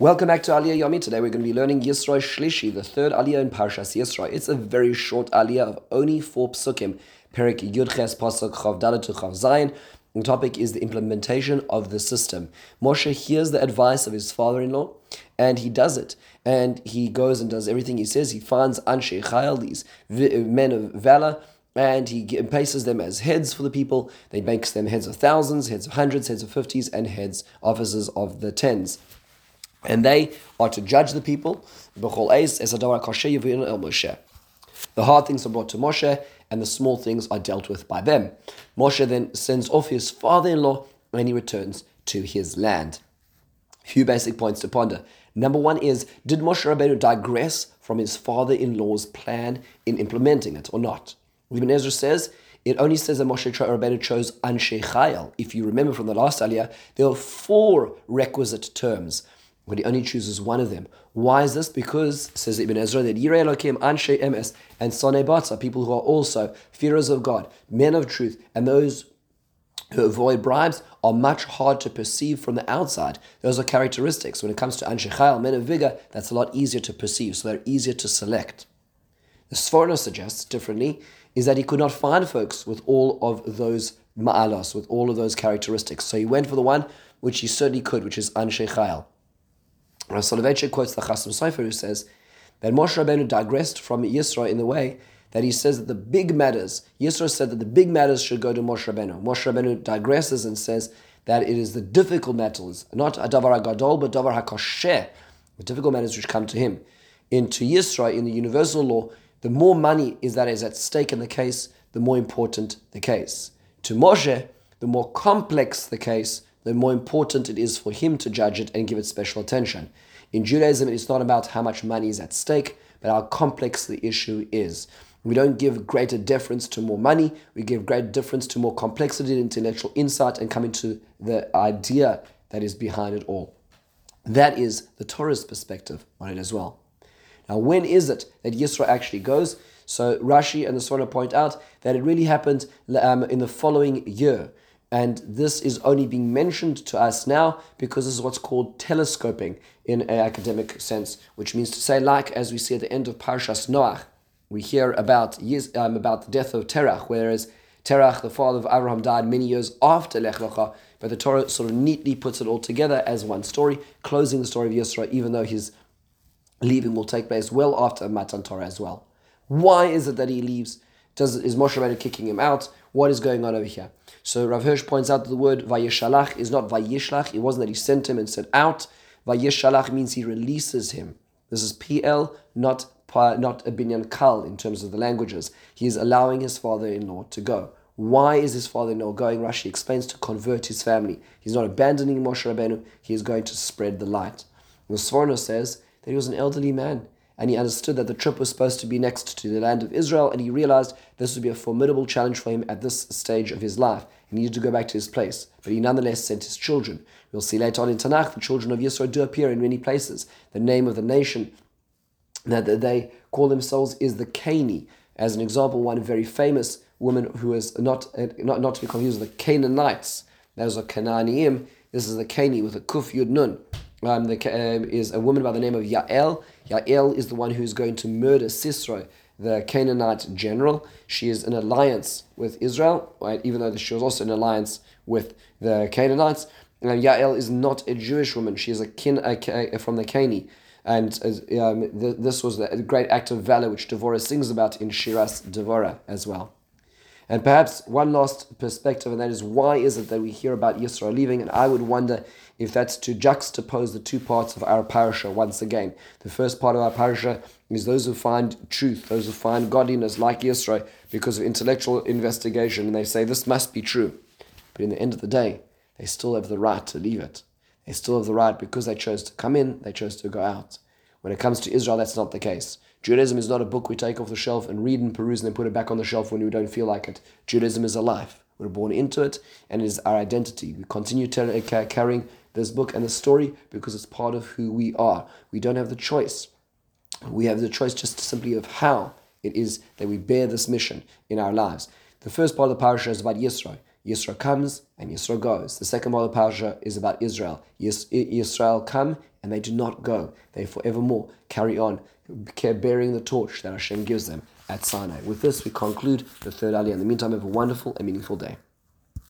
Welcome back to Aliyah Yomi. Today we're going to be learning Yisro Shlishi, the third Aliyah in Parshas Yisro. It's a very short Aliyah of only four psukim. Perik Yudches Pasuk Chav to Chav Zayin. The topic is the implementation of the system. Moshe hears the advice of his father-in-law, and he does it. And he goes and does everything he says. He finds Anshe Chayil, these uh, men of valor, and he places them as heads for the people. They makes them heads of thousands, heads of hundreds, heads of fifties, and heads officers of the tens and they are to judge the people. The hard things are brought to Moshe, and the small things are dealt with by them. Moshe then sends off his father-in-law, and he returns to his land. Few basic points to ponder. Number one is, did Moshe Rabbeinu digress from his father-in-law's plan in implementing it or not? Ibn Ezra says, it only says that Moshe Rabbeinu chose Anshe Chayil. If you remember from the last aliyah, there are four requisite terms but he only chooses one of them. Why is this? Because, says Ibn Ezra, that Yirei Elokim, Anshe Emes, and Batza, people who are also fearers of God, men of truth, and those who avoid bribes are much hard to perceive from the outside. Those are characteristics. When it comes to Anshe men of vigor, that's a lot easier to perceive, so they're easier to select. The Sforno suggests differently is that he could not find folks with all of those ma'alos, with all of those characteristics. So he went for the one which he certainly could, which is Anshe. Soloveitchik quotes the Chasam Sofer who says that Moshe Rabbeinu digressed from Yisro in the way that he says that the big matters, Yisro said that the big matters should go to Moshe Rabbeinu. Moshe Rabbeinu digresses and says that it is the difficult matters, not a davar gadol, but davar hakosheh, the difficult matters which come to him. Into Yisro, in the universal law, the more money is that is at stake in the case, the more important the case. To Moshe, the more complex the case, the more important it is for him to judge it and give it special attention. In Judaism, it's not about how much money is at stake, but how complex the issue is. We don't give greater deference to more money, we give great deference to more complexity and intellectual insight and coming to the idea that is behind it all. That is the Torah's perspective on it as well. Now, when is it that Yisro actually goes? So Rashi and the Sforno point out that it really happened um, in the following year. And this is only being mentioned to us now because this is what's called telescoping in an academic sense, which means to say, like as we see at the end of Parshas Noach, we hear about years, um, about the death of Terach, whereas Terach, the father of Abraham, died many years after Lech Lecha, but the Torah sort of neatly puts it all together as one story, closing the story of Yisro, even though his leaving will take place well after Matan Torah as well. Why is it that he leaves? Does, is Moshe Rabbeinu kicking him out? What is going on over here? So Rav Hirsch points out that the word vayishalach is not vayishlach. It wasn't that he sent him and said out. Vayishalach means he releases him. This is Piel, not not a binyan kal in terms of the languages. He is allowing his father-in-law to go. Why is his father-in-law going? Rashi explains to convert his family. He's not abandoning Moshe Rabbeinu. He is going to spread the light. The says that he was an elderly man and he understood that the trip was supposed to be next to the land of Israel, and he realized this would be a formidable challenge for him at this stage of his life. He needed to go back to his place, but he nonetheless sent his children. We'll see later on in Tanakh, the children of Yisro do appear in many places. The name of the nation that they call themselves is the Cani. As an example, one very famous woman who is not, not, not to be confused with the Canaanites. Those are Canaaniim. This is the Cani with a Kuf Yud Nun um, the, uh, is a woman by the name of Yael. Yael is the one who is going to murder Sisro, the Canaanite general. She is in alliance with Israel, right? even though she was also in alliance with the Canaanites. And Yael is not a Jewish woman. She is a kin a, a, from the Cani. And um, th- this was a great act of valor which Devorah sings about in Shiras Devorah as well. And perhaps one last perspective, and that is why is it that we hear about Yisro leaving? And I would wonder if that's to juxtapose the two parts of our parasha once again. The first part of our parasha is those who find truth, those who find godliness like Yisro because of intellectual investigation, and they say this must be true. But in the end of the day, they still have the right to leave it. They still have the right because they chose to come in, they chose to go out. When it comes to Israel, that's not the case. Judaism is not a book we take off the shelf and read and peruse and then put it back on the shelf when we don't feel like it. Judaism is a life. We're born into it and it is our identity. We continue uh, carrying this book and the story because it's part of who we are. We don't have the choice. We have the choice just simply of how it is that we bear this mission in our lives. The first part of the parasha is about Yisro. Yisro comes and Yisro goes. The second part of the parasha is about Israel. Yis- Israel come and they do not go. They forevermore carry on bearing the torch that Hashem gives them at Sinai. With this, we conclude the third aliyah. In the meantime, have a wonderful and meaningful day.